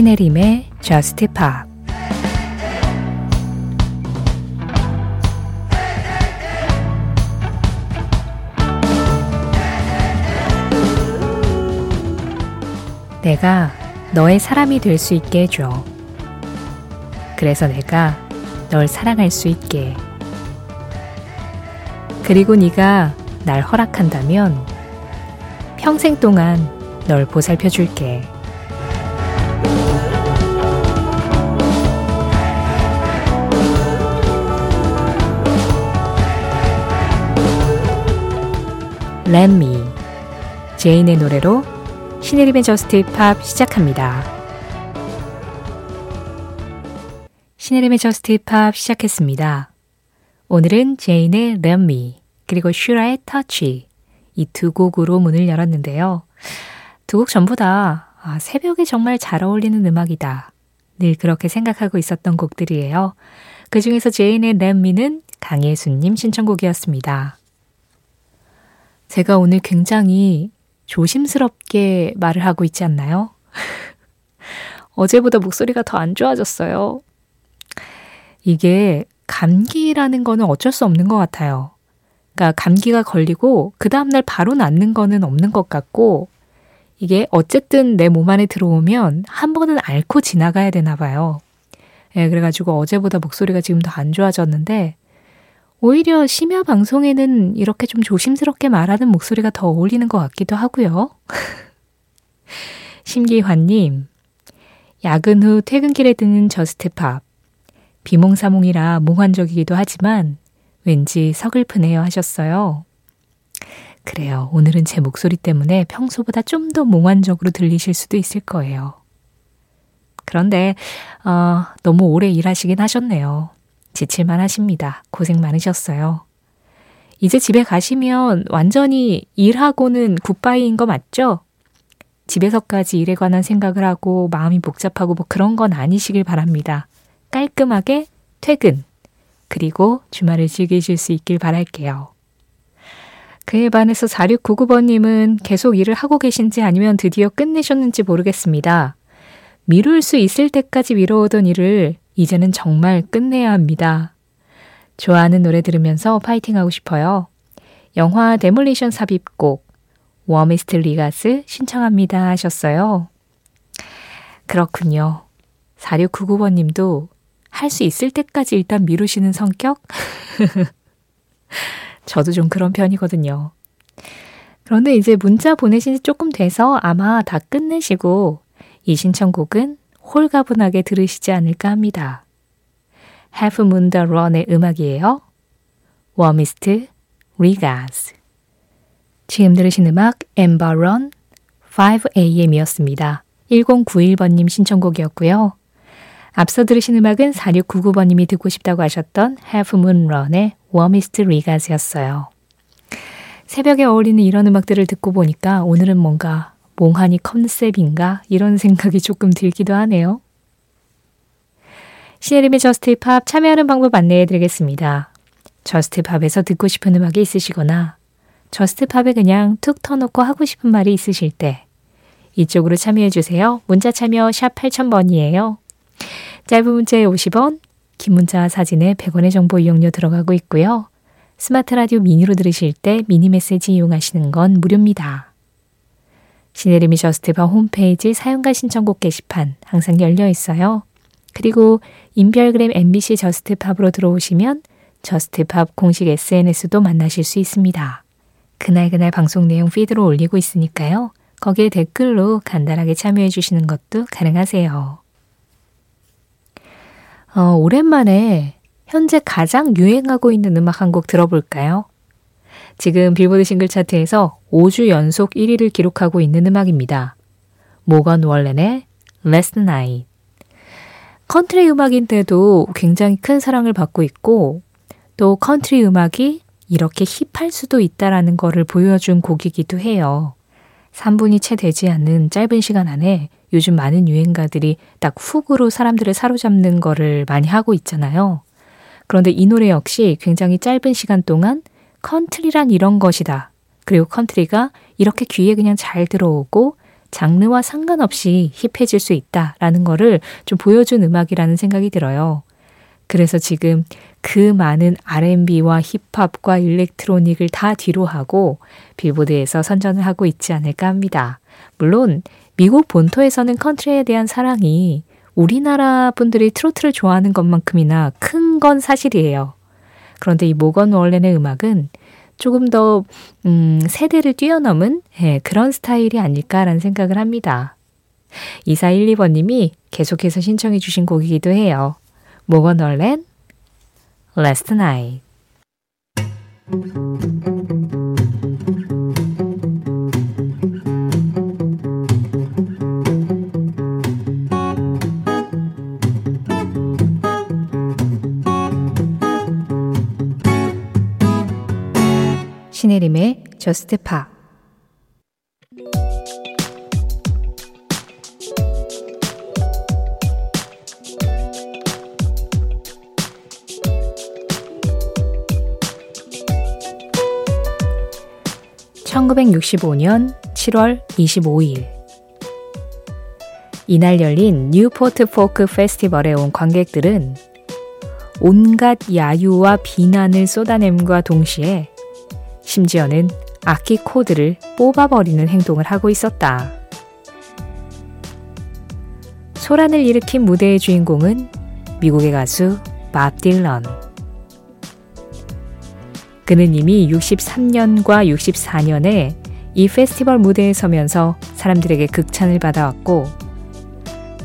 신혜림의 Just Pop 내가 너의 사람이 될 수 있게 해줘. 그래서 내가 널 사랑할 수 있게. 그리고 네가 날 허락한다면 평생 동안 널 보살펴 줄게. Let Me 제인의 노래로 신혜림의 Just Pop 시작합니다. 신혜림의 Just Pop 시작했습니다. 오늘은 제인의 Let Me 그리고 슈라의 터치 이두 곡으로 문을 열었는데요. 두 곡 전부 다 아, 새벽에 정말 잘 어울리는 음악이다. 늘 그렇게 생각하고 있었던 곡들이에요. 그 중에서 제인의 렛미는 강예수님 신청곡이었습니다. 제가 오늘 굉장히 조심스럽게 말을 하고 있지 않나요? 어제보다 목소리가 더 안 좋아졌어요. 이게 감기라는 거는 어쩔 수 없는 것 같아요. 그러니까 감기가 걸리고 그 다음날 바로 낫는 거는 없는 것 같고 이게 어쨌든 내 몸 안에 들어오면 한 번은 앓고 지나가야 되나 봐요. 예, 그래가지고 어제보다 목소리가 지금 더 안 좋아졌는데 오히려 심야 방송에는 이렇게 좀 조심스럽게 말하는 목소리가 더 어울리는 것 같기도 하고요. 심기환님, 야근 후 퇴근길에 듣는 Just Pop. 비몽사몽이라 몽환적이기도 하지만 왠지 서글프네요 하셨어요. 그래요. 오늘은 제 목소리 때문에 평소보다 좀 더 몽환적으로 들리실 수도 있을 거예요. 그런데, 어, 너무 오래 일하시긴 하셨네요. 지칠만 하십니다. 고생 많으셨어요. 이제 집에 가시면 완전히 일하고는 굿바이인 거 맞죠? 집에서까지 일에 관한 생각을 하고 마음이 복잡하고 뭐 그런 건 아니시길 바랍니다. 깔끔하게 퇴근, 그리고 주말을 즐기실 수 있길 바랄게요. 그에 반해서 4699번님은 계속 일을 하고 계신지 아니면 드디어 끝내셨는지 모르겠습니다. 미룰 수 있을 때까지 미뤄오던 일을 이제는 정말 끝내야 합니다. 좋아하는 노래 들으면서 파이팅하고 싶어요. 영화 데몰리션 삽입곡 Warmest Regards 신청합니다 하셨어요. 그렇군요. 4699번 님도 할 수 있을 때까지 일단 미루시는 성격? 저도 좀 그런 편이거든요. 그런데 이제 문자 보내신 지 조금 돼서 아마 다 끝내시고 이 신청곡은 홀가분하게 들으시지 않을까 합니다. Half Moon the Run의 음악이에요. Warmest Regards. 지금 들으신 음악 Amber Run 5am이었습니다. 1091번님 신청곡이었고요. 앞서 들으신 음악은 4699번님이 듣고 싶다고 하셨던 Half Moon Run의 Warmest Regards였어요. 새벽에 어울리는 이런 음악들을 듣고 보니까 오늘은 뭔가 몽환이 컨셉인가? 이런 생각이 조금 들기도 하네요. 신혜림의 JUST POP 참여하는 방법 안내해 드리겠습니다. JUST POP에서 듣고 싶은 음악이 있으시거나 JUST POP에 그냥 툭 터놓고 하고 싶은 말이 있으실 때 이쪽으로 참여해 주세요. 문자 참여 샵 8000번이에요. 짧은 문자에 50원, 긴 문자 사진에 100원의 정보 이용료 들어가고 있고요. 스마트 라디오 미니로 들으실 때 미니 메시지 이용하시는 건 무료입니다. 신혜림의 JUST POP 홈페이지 사연과 신청곡 게시판 항상 열려 있어요. 그리고 인별그램 MBC JUST POP으로 들어오시면 JUST POP 공식 SNS도 만나실 수 있습니다. 그날그날 방송 내용 피드로 올리고 있으니까요. 거기에 댓글로 간단하게 참여해 주시는 것도 가능하세요. 어, 오랜만에 현재 가장 유행하고 있는 음악 한 곡 들어볼까요? 지금 빌보드 싱글 차트에서 5주 연속 1위를 기록하고 있는 음악입니다. 모건 월렌의 Last Night. 컨트리 음악인데도 굉장히 큰 사랑을 받고 있고 또 컨트리 음악이 이렇게 힙할 수도 있다라는 것을 보여준 곡이기도 해요. 3분이 채 되지 않는 짧은 시간 안에 요즘 많은 유행가들이 딱 훅으로 사람들을 사로잡는 거를 많이 하고 있잖아요. 그런데 이 노래 역시 굉장히 짧은 시간 동안 컨트리란 이런 것이다. 그리고 컨트리가 이렇게 귀에 그냥 잘 들어오고 장르와 상관없이 힙해질 수 있다라는 거를 좀 보여준 음악이라는 생각이 들어요. 그래서 지금 그 많은 R&B와 힙합과 일렉트로닉을 다 뒤로 하고 빌보드에서 선전을 하고 있지 않을까 합니다. 물론 미국 본토에서는 컨트리에 대한 사랑이 우리나라 분들이 트로트를 좋아하는 것만큼이나 큰 건 사실이에요. 그런데 이 모건 월렌의 음악은 조금 더 음, 세대를 뛰어넘은 예, 그런 스타일이 아닐까라는 생각을 합니다. 2412번님이 계속해서 신청해 주신 곡이기도 해요. 모건 월렌, Last Night. 신혜림의 저스트 파 (1965년 7월 25일) 이날 열린 뉴포트 포크 페스티벌에 온 관객들은 온갖 야유와 비난을 쏟아냄과 동시에 심지어는 악기 코드를 뽑아버리는 행동을 하고 있었다. 소란을 일으킨 무대의 주인공은 미국의 가수 밥 딜런. 그는 이미 63년과 64년에 이 페스티벌 무대에 서면서 사람들에게 극찬을 받아왔고,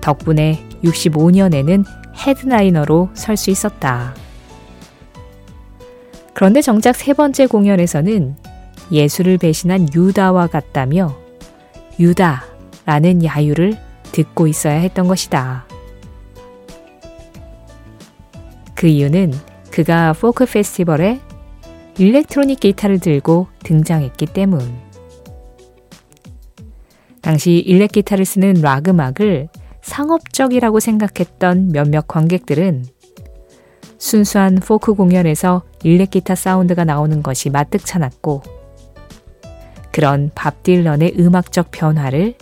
덕분에 65년에는 헤드라이너로 설 수 있었다. 그런데 정작 세 번째 공연에서는 예수를 배신한 유다와 같다며 유다라는 야유를 듣고 있어야 했던 것이다. 그 이유는 그가 포크 페스티벌에 일렉트로닉 기타를 들고 등장했기 때문. 당시 일렉 기타를 쓰는 락 음악을 상업적이라고 생각했던 몇몇 관객들은 순수한 포크 공연에서 일렉 기타 사운드가 나오는 것이 마뜩찮았고 그런 밥 딜런의 음악적 변화를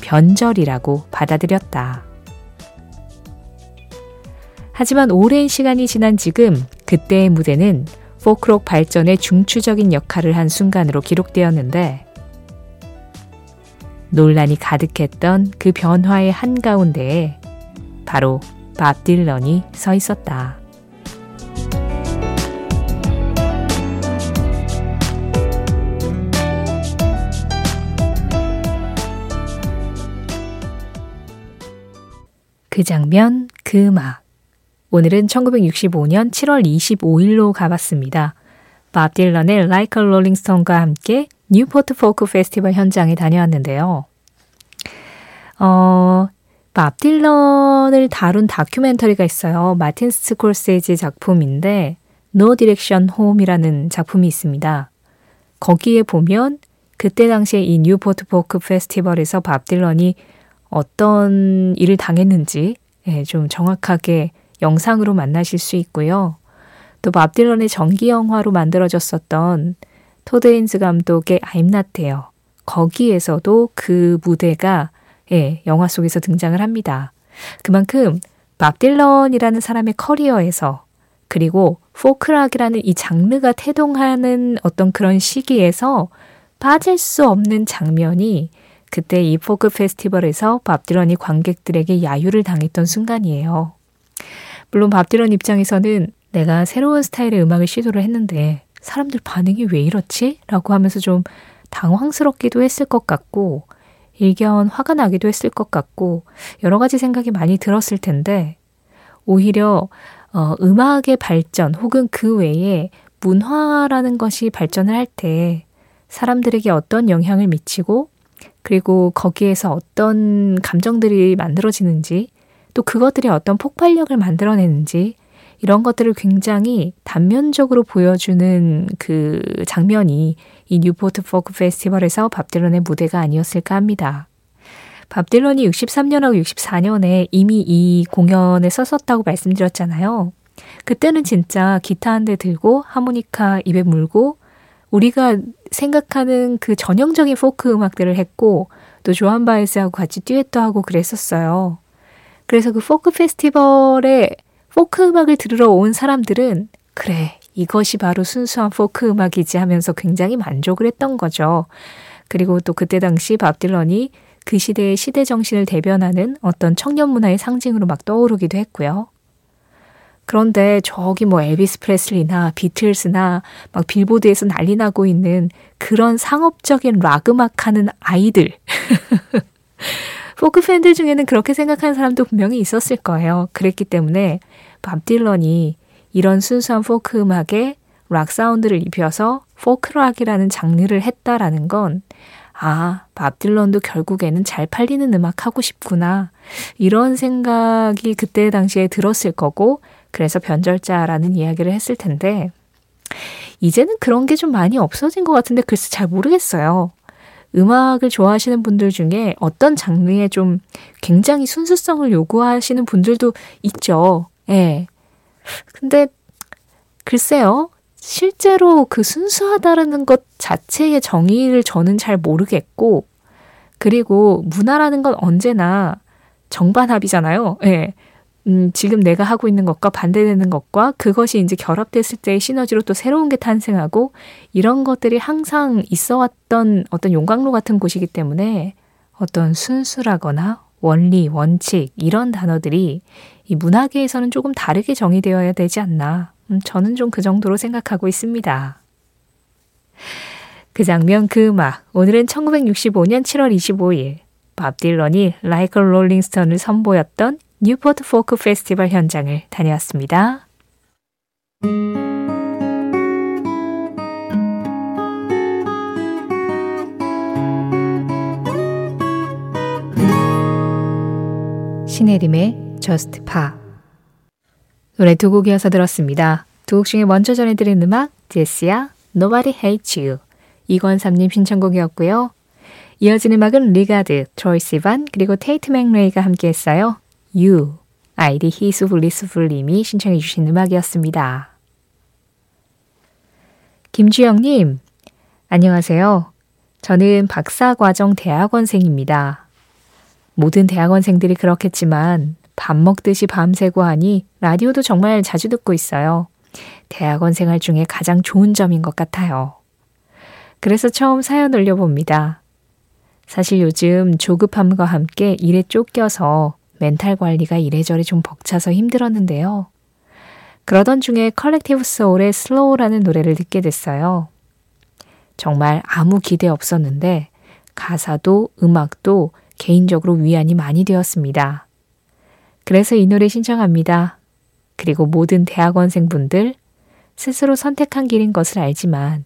변절이라고 받아들였다. 하지만 오랜 시간이 지난 지금 그때의 무대는 포크록 발전의 중추적인 역할을 한 순간으로 기록되었는데 논란이 가득했던 그 변화의 한가운데에 바로 밥 딜런이 서 있었다. 그 장면, 그 음악. 오늘은 1965년 7월 25일로 가봤습니다. 밥 딜런의 Like Rolling Stone과 함께 뉴포트 포크 페스티벌 현장에 다녀왔는데요. 어, 밥 딜런을 다룬 다큐멘터리가 있어요. 마틴 스콜세지 작품인데 No Direction Home이라는 작품이 있습니다. 거기에 보면 그때 당시에 이 뉴포트 포크 페스티벌에서 밥 딜런이 어떤 일을 당했는지 예, 좀 정확하게 영상으로 만나실 수 있고요. 또 밥 딜런의 전기 영화로 만들어졌었던 토드 헤인즈 감독의 I'm Not 거기에서도 그 무대가 예, 영화 속에서 등장을 합니다. 그만큼 밥 딜런이라는 사람의 커리어에서 그리고 포크락이라는 이 장르가 태동하는 어떤 그런 시기에서 빠질 수 없는 장면이 그때 이 포크 페스티벌에서 밥 딜런이 관객들에게 야유를 당했던 순간이에요. 물론 밥 딜런 입장에서는 내가 새로운 스타일의 음악을 시도를 했는데 사람들 반응이 왜 이렇지? 라고 하면서 좀 당황스럽기도 했을 것 같고 일견 화가 나기도 했을 것 같고 여러 가지 생각이 많이 들었을 텐데 오히려 어, 음악의 발전 혹은 그 외에 문화라는 것이 발전을 할 때 사람들에게 어떤 영향을 미치고 그리고 거기에서 어떤 감정들이 만들어지는지 또 그것들이 어떤 폭발력을 만들어내는지 이런 것들을 굉장히 단면적으로 보여주는 그 장면이 이 뉴포트 포크 페스티벌에서 밥 딜런의 무대가 아니었을까 합니다. 밥 딜런이 63년하고 64년에 이미 이 공연에 섰었다고 말씀드렸잖아요. 그때는 진짜 기타 한 대 들고 하모니카 입에 물고 우리가 생각하는 그 전형적인 포크 음악들을 했고 또 조안 바에즈하고 같이 듀엣도 하고 그랬었어요. 그래서 그 포크 페스티벌에 포크 음악을 들으러 온 사람들은 그래, 이것이 바로 순수한 포크 음악이지 하면서 굉장히 만족을 했던 거죠. 그리고 또 그때 당시 밥 딜런이 그 시대의 시대 정신을 대변하는 어떤 청년 문화의 상징으로 막 떠오르기도 했고요. 그런데 저기 뭐 엘비스 프레슬리나 비틀스나 막 빌보드에서 난리 나고 있는 그런 상업적인 락 음악 하는 아이들. 포크 팬들 중에는 그렇게 생각하는 사람도 분명히 있었을 거예요. 그랬기 때문에 밥 딜런이 이런 순수한 포크 음악에 락 사운드를 입혀서 포크락이라는 장르를 했다라는 건 아, 밥 딜런도 결국에는 잘 팔리는 음악 하고 싶구나. 이런 생각이 그때 당시에 들었을 거고 그래서 변절자라는 이야기를 했을 텐데, 이제는 그런 게 좀 많이 없어진 것 같은데 글쎄 잘 모르겠어요. 음악을 좋아하시는 분들 중에 어떤 장르에 좀 굉장히 순수성을 요구하시는 분들도 있죠. 예. 근데 글쎄요. 실제로 그 순수하다라는 것 자체의 정의를 저는 잘 모르겠고, 그리고 문화라는 건 언제나 정반합이잖아요. 예. 음, 지금 내가 하고 있는 것과 반대되는 것과 그것이 이제 결합됐을 때의 시너지로 또 새로운 게 탄생하고 이런 것들이 항상 있어 왔던 어떤 용광로 같은 곳이기 때문에 어떤 순수라거나 원리, 원칙 이런 단어들이 이 문화계에서는 조금 다르게 정의되어야 되지 않나. 음, 저는 좀 그 정도로 생각하고 있습니다. 그 장면, 그 음악. 오늘은 1965년 7월 25일 밥 딜런이 Like a Rolling Stone을 선보였던 뉴포트 포크 페스티벌 현장을 다녀왔습니다. 신혜림의 Just Pop 노래 두 곡 이어서 들었습니다. 두 곡 중에 먼저 전해드린 음악 제시아 Nobody Hates You 이권삼님 신청곡이었고요. 이어진 음악은 리가드, 트로이 시반 그리고 테이트 맥레이가 함께했어요. You, 아이디 희수블리스블님이 신청해 주신 음악이었습니다. 김주영님, 안녕하세요. 저는 박사과정 대학원생입니다. 모든 대학원생들이 그렇겠지만 밥 먹듯이 밤새고 하니 라디오도 정말 자주 듣고 있어요. 대학원 생활 중에 가장 좋은 점인 것 같아요. 그래서 처음 사연 올려봅니다. 사실 요즘 조급함과 함께 일에 쫓겨서 멘탈 관리가 이래저래 좀 벅차서 힘들었는데요. 그러던 중에 컬렉티브 소울의 Slow라는 노래를 듣게 됐어요. 정말 아무 기대 없었는데 가사도 음악도 개인적으로 위안이 많이 되었습니다. 그래서 이 노래 신청합니다. 그리고 모든 대학원생분들 스스로 선택한 길인 것을 알지만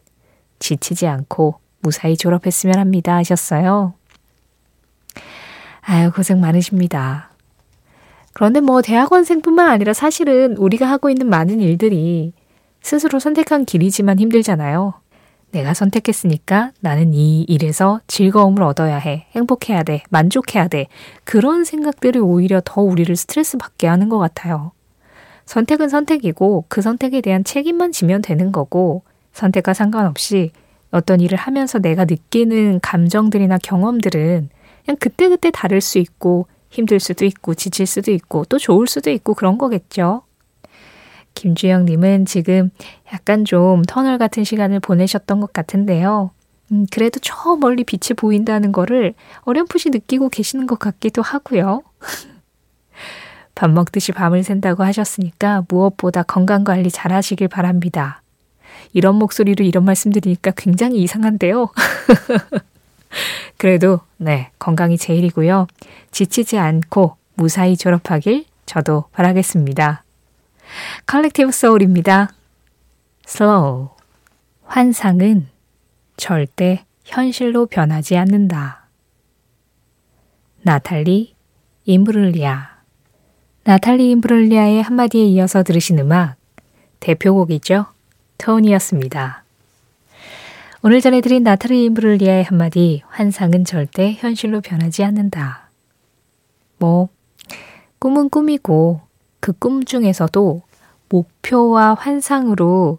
지치지 않고 무사히 졸업했으면 합니다 하셨어요. 아유, 고생 많으십니다. 그런데 뭐 대학원생뿐만 아니라 사실은 우리가 하고 있는 많은 일들이 스스로 선택한 길이지만 힘들잖아요. 내가 선택했으니까 나는 이 일에서 즐거움을 얻어야 해. 행복해야 돼. 만족해야 돼. 그런 생각들이 오히려 더 우리를 스트레스 받게 하는 것 같아요. 선택은 선택이고 그 선택에 대한 책임만 지면 되는 거고 선택과 상관없이 어떤 일을 하면서 내가 느끼는 감정들이나 경험들은 그냥 그때그때 다를 수 있고 힘들 수도 있고 지칠 수도 있고 또 좋을 수도 있고 그런 거겠죠. 김주영님은 지금 약간 좀 터널 같은 시간을 보내셨던 것 같은데요. 음, 그래도 저 멀리 빛이 보인다는 거를 어렴풋이 느끼고 계시는 것 같기도 하고요. 밥 먹듯이 밤을 샌다고 하셨으니까 무엇보다 건강 관리 잘 하시길 바랍니다. 이런 목소리로 이런 말씀 드리니까 굉장히 이상한데요. 그래도 네, 건강이 제일이고요. 지치지 않고 무사히 졸업하길 저도 바라겠습니다. 컬렉티브 소울입니다. Slow. 환상은 절대 현실로 변하지 않는다. 나탈리 임브룰리아. 나탈리 임브룰리아의 한마디에 이어서 들으신 음악, 대표곡이죠. Torn이었습니다. 오늘 전해드린 나탈리 임브룰리아의 한마디, 환상은 절대 현실로 변하지 않는다. 뭐, 꿈은 꿈이고, 그 꿈 중에서도 목표와 환상으로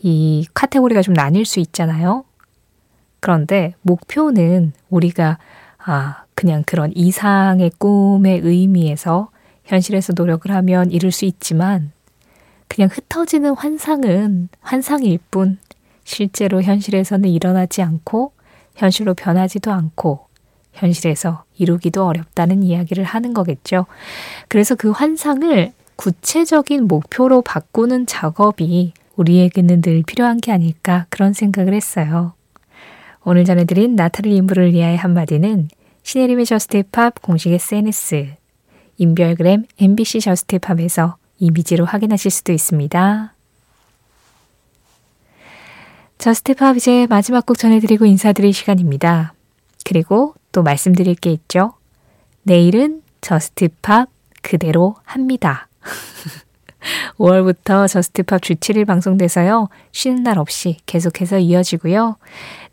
이 카테고리가 좀 나뉠 수 있잖아요. 그런데 목표는 우리가 아, 그냥 그런 이상의 꿈의 의미에서 현실에서 노력을 하면 이룰 수 있지만 그냥 흩어지는 환상은 환상일 뿐 실제로 현실에서는 일어나지 않고 현실로 변하지도 않고 현실에서 이루기도 어렵다는 이야기를 하는 거겠죠. 그래서 그 환상을 구체적인 목표로 바꾸는 작업이 우리에게는 늘 필요한 게 아닐까 그런 생각을 했어요. 오늘 전해드린 나탈리 임브룰리아의 한마디는 신혜림의 Just Pop 공식 SNS, 인별그램 MBC Just Pop에서 이미지로 확인하실 수도 있습니다. Just Pop 이제 마지막 곡 전해드리고 인사드릴 시간입니다. 그리고 또 말씀드릴 게 있죠. 내일은 Just Pop 그대로 합니다. 5월부터 Just Pop 주 7일 방송돼서요. 쉬는 날 없이 계속해서 이어지고요.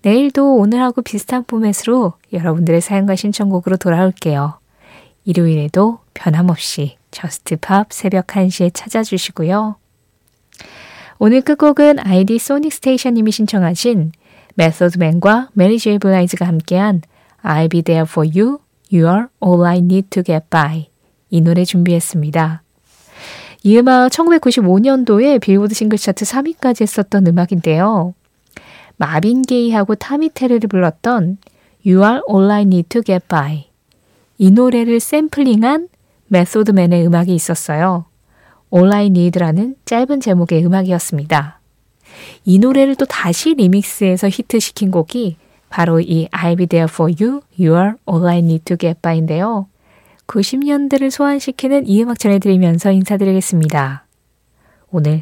내일도 오늘하고 비슷한 포맷으로 여러분들의 사연과 신청곡으로 돌아올게요. 일요일에도 변함없이 Just Pop 새벽 1시에 찾아주시고요. 오늘 끝곡은 아이디 소닉 스테이션님이 신청하신 메소드맨과 메리 제이 블라이즈가 함께한 I'll be there for you, you are all I need to get by 이 노래 준비했습니다. 이 음악 1995년도에 빌보드 싱글 차트 3위까지 했었던 음악인데요. 마빈 게이하고 타미 테렐이 불렀던 You Are All I Need to Get By 이 노래를 샘플링한 메소드맨의 음악이 있었어요. All I Need라는 짧은 제목의 음악이었습니다. 이 노래를 또 다시 리믹스해서 히트시킨 곡이 바로 이 I'll be there for you, you are all I need to get by인데요. 90년대를 소환시키는 이 음악 전해드리면서 인사드리겠습니다. 오늘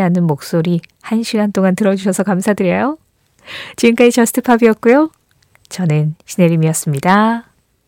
않은 목소리 1시간 동안 들어주셔서 감사드려요. 지금까지 Just Pop이었고요. 저는 신혜림이었습니다.